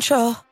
control.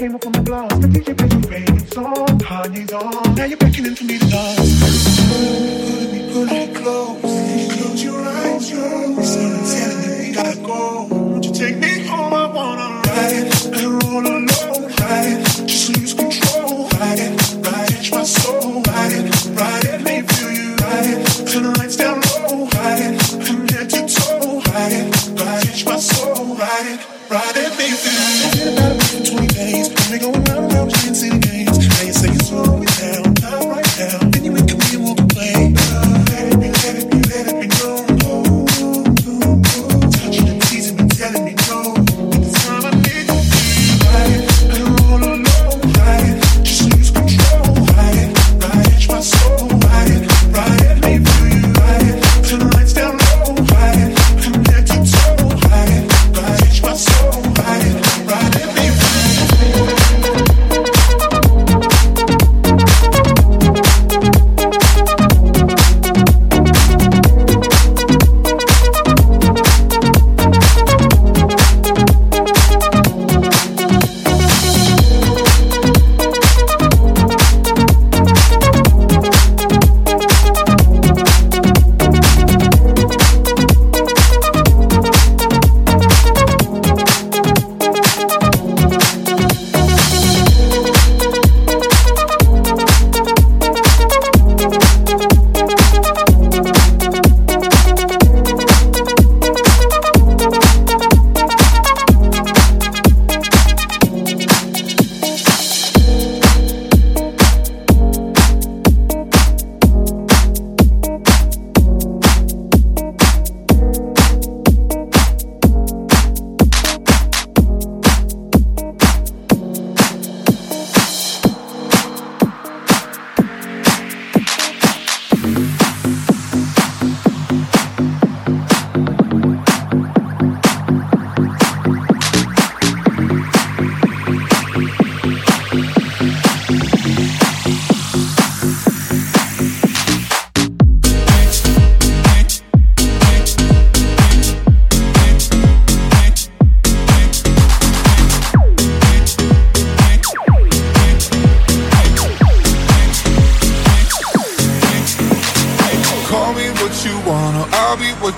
Came up on the block. The DJ plays your favorite song. Kanye's on. Now you're beckoning for me to. Pulling me, close. Close your eyes, yo. Someone telling me we gotta go. Won't you take me home? I wanna ride and roll alone.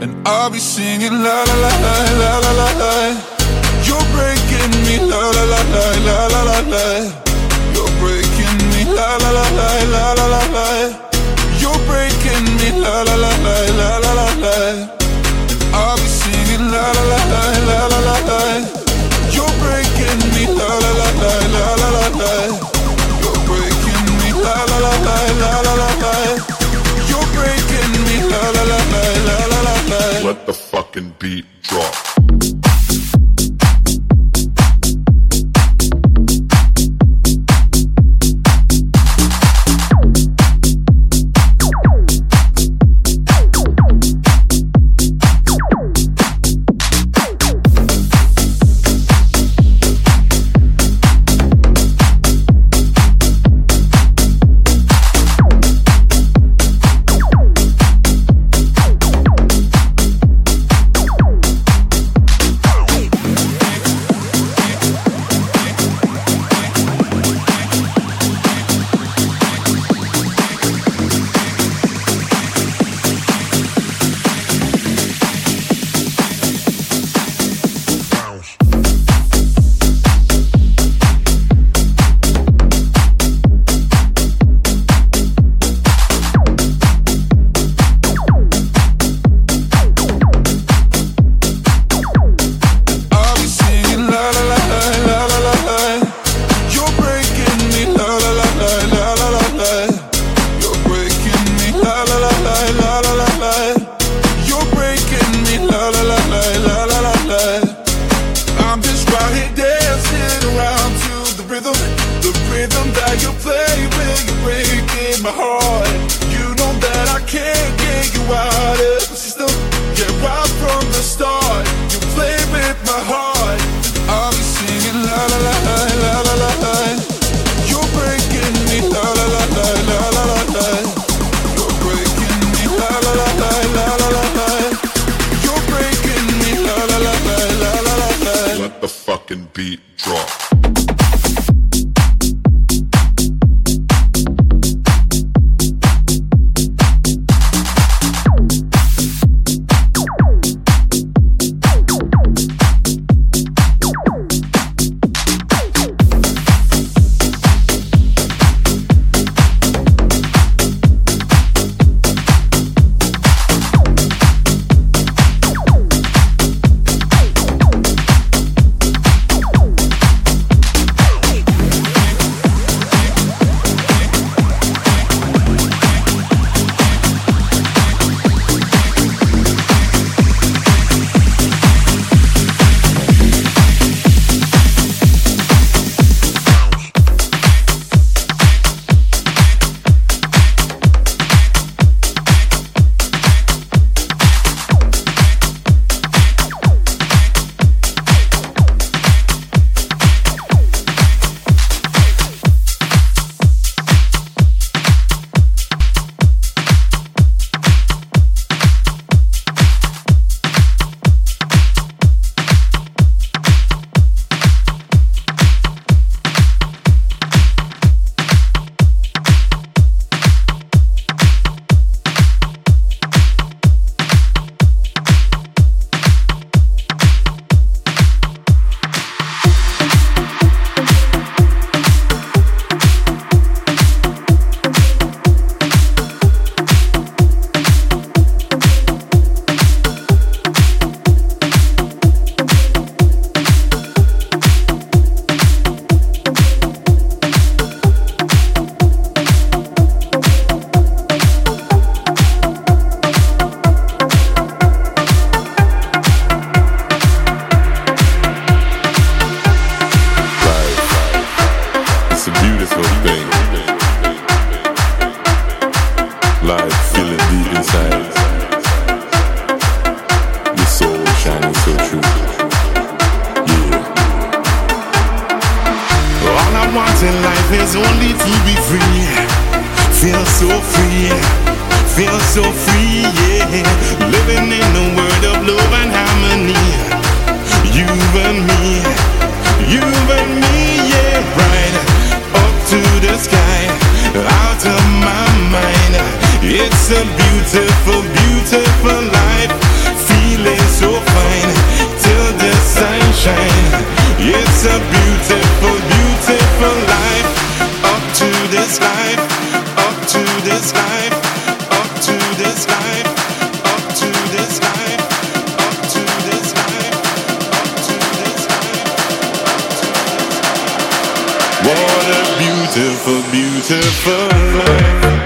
And I'll be singing la la la la la la la la. You're breaking me la la la la la la la la. You're breaking me la la la la la la la la. You're breaking me la la la la la la la la. I'll be singing la la la la la la la la. You're breaking me la la la la la la la la. You're breaking me la la la la la la the fucking beat drop. Beautiful, beautiful life.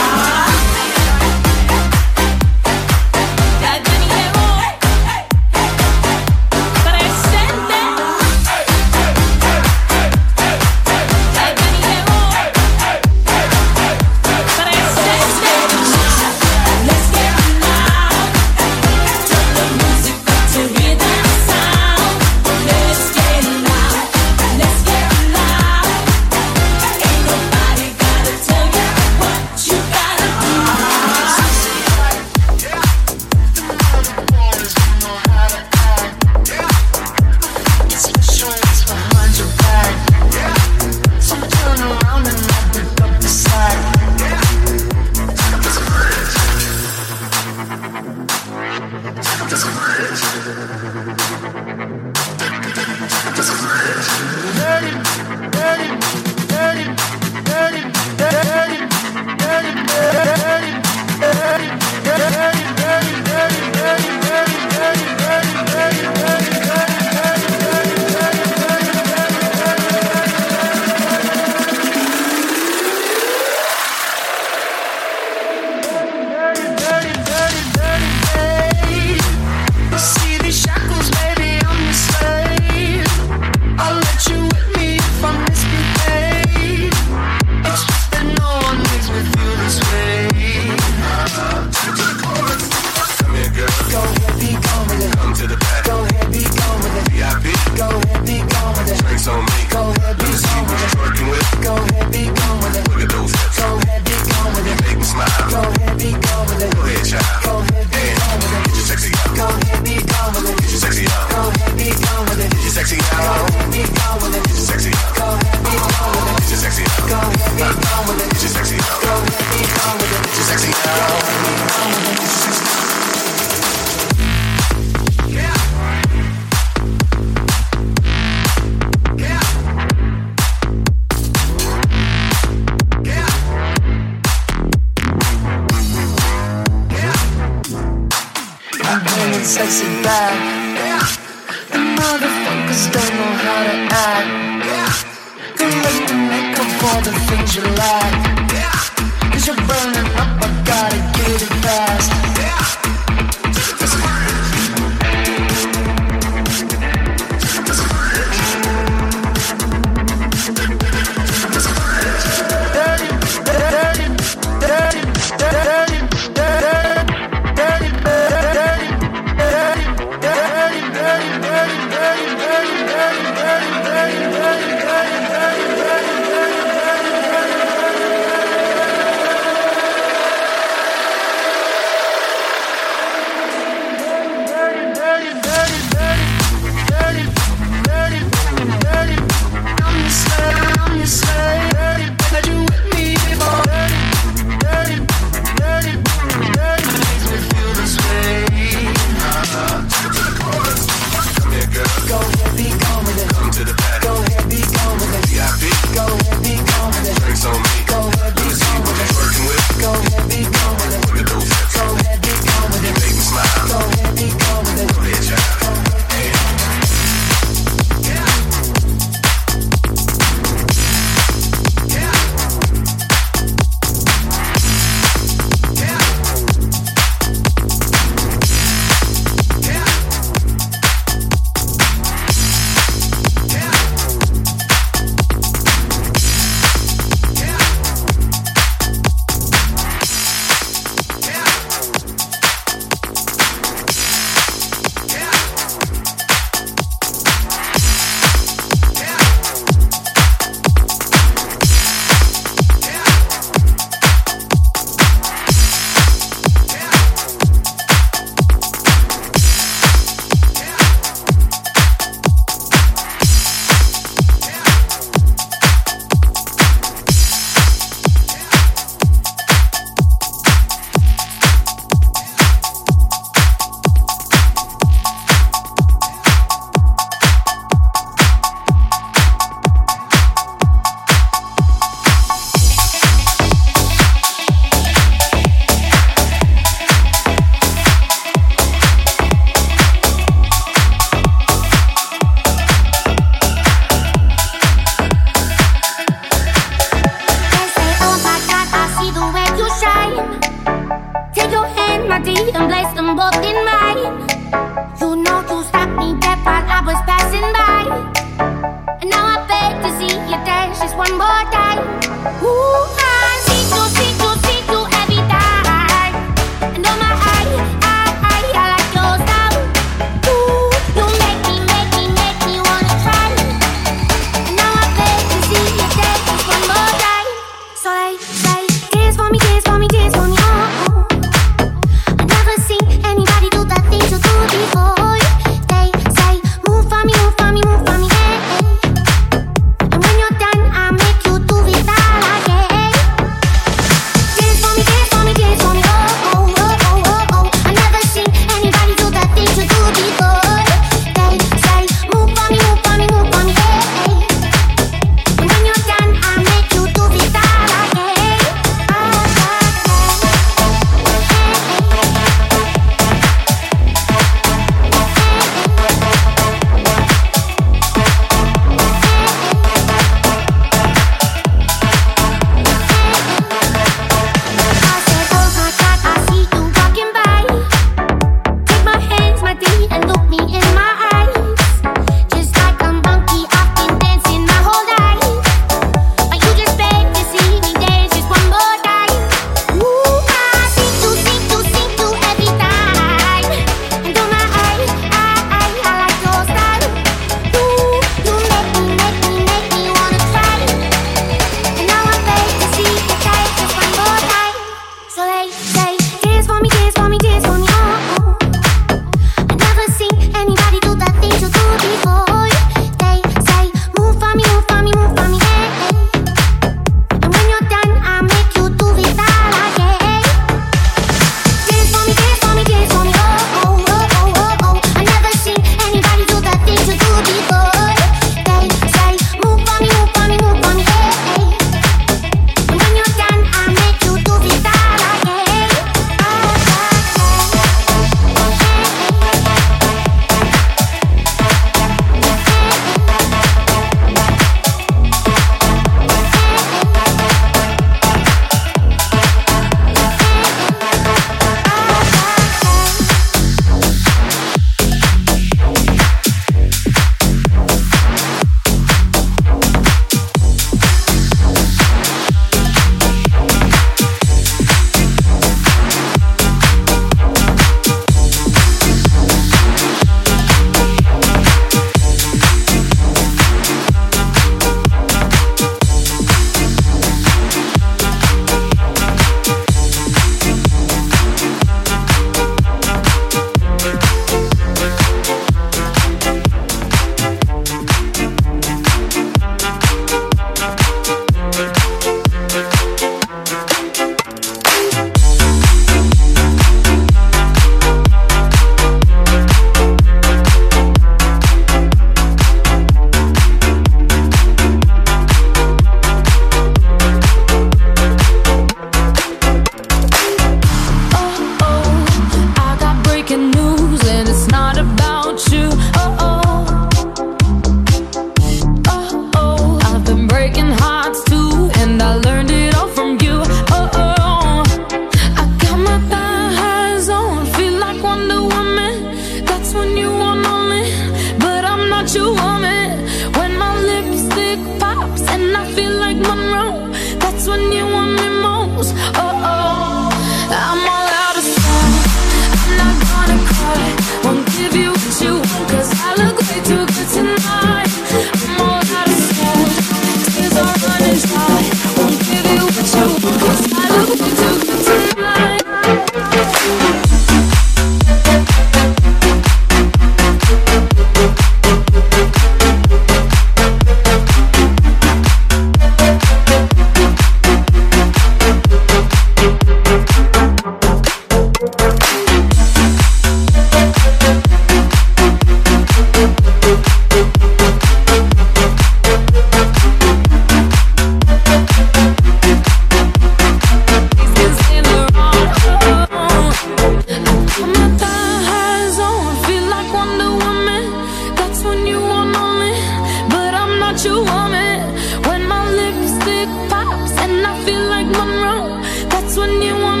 That's when you want.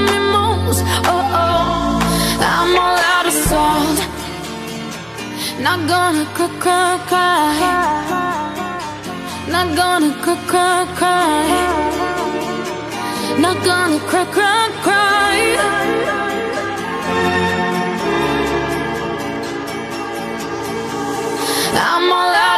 Oh oh, I'm all out of salt. Not gonna cry, cry, cry. Not gonna cry, cry, cry. Not gonna cry, cry, cry. I'm all out.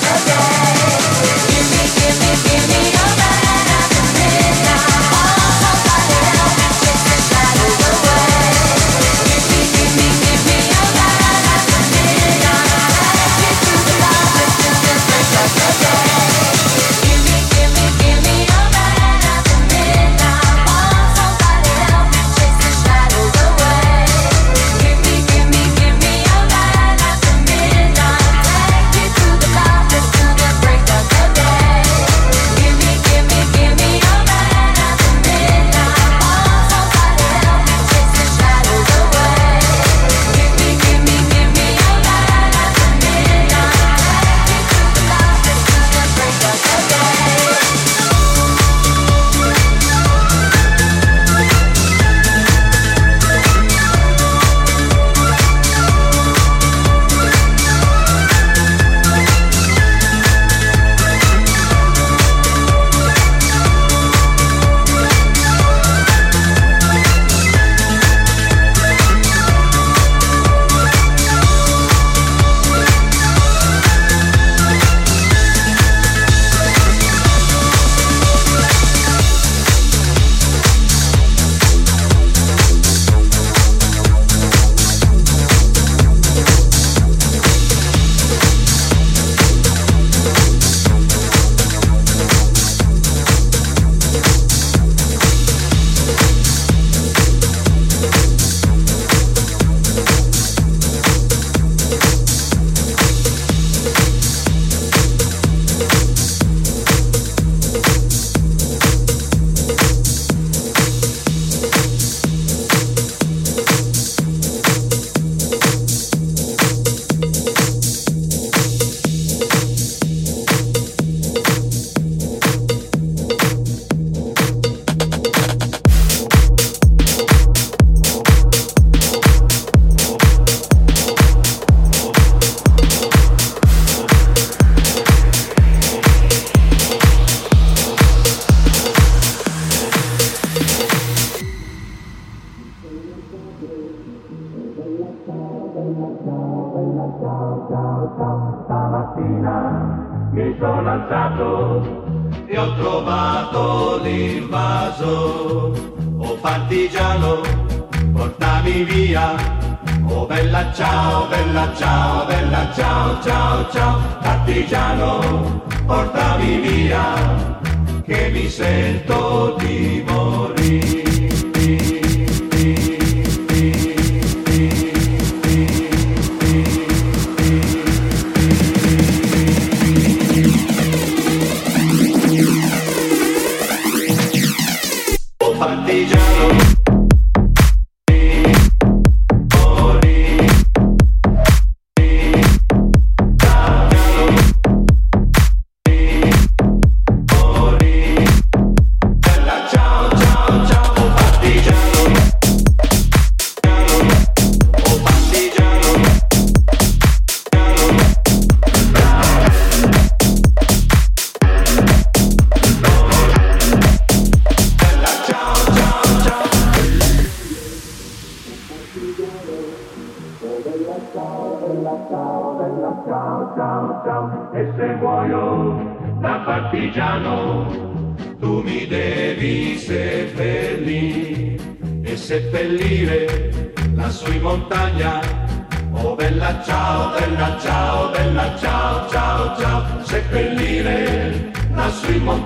Lassù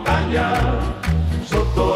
montagna, sotto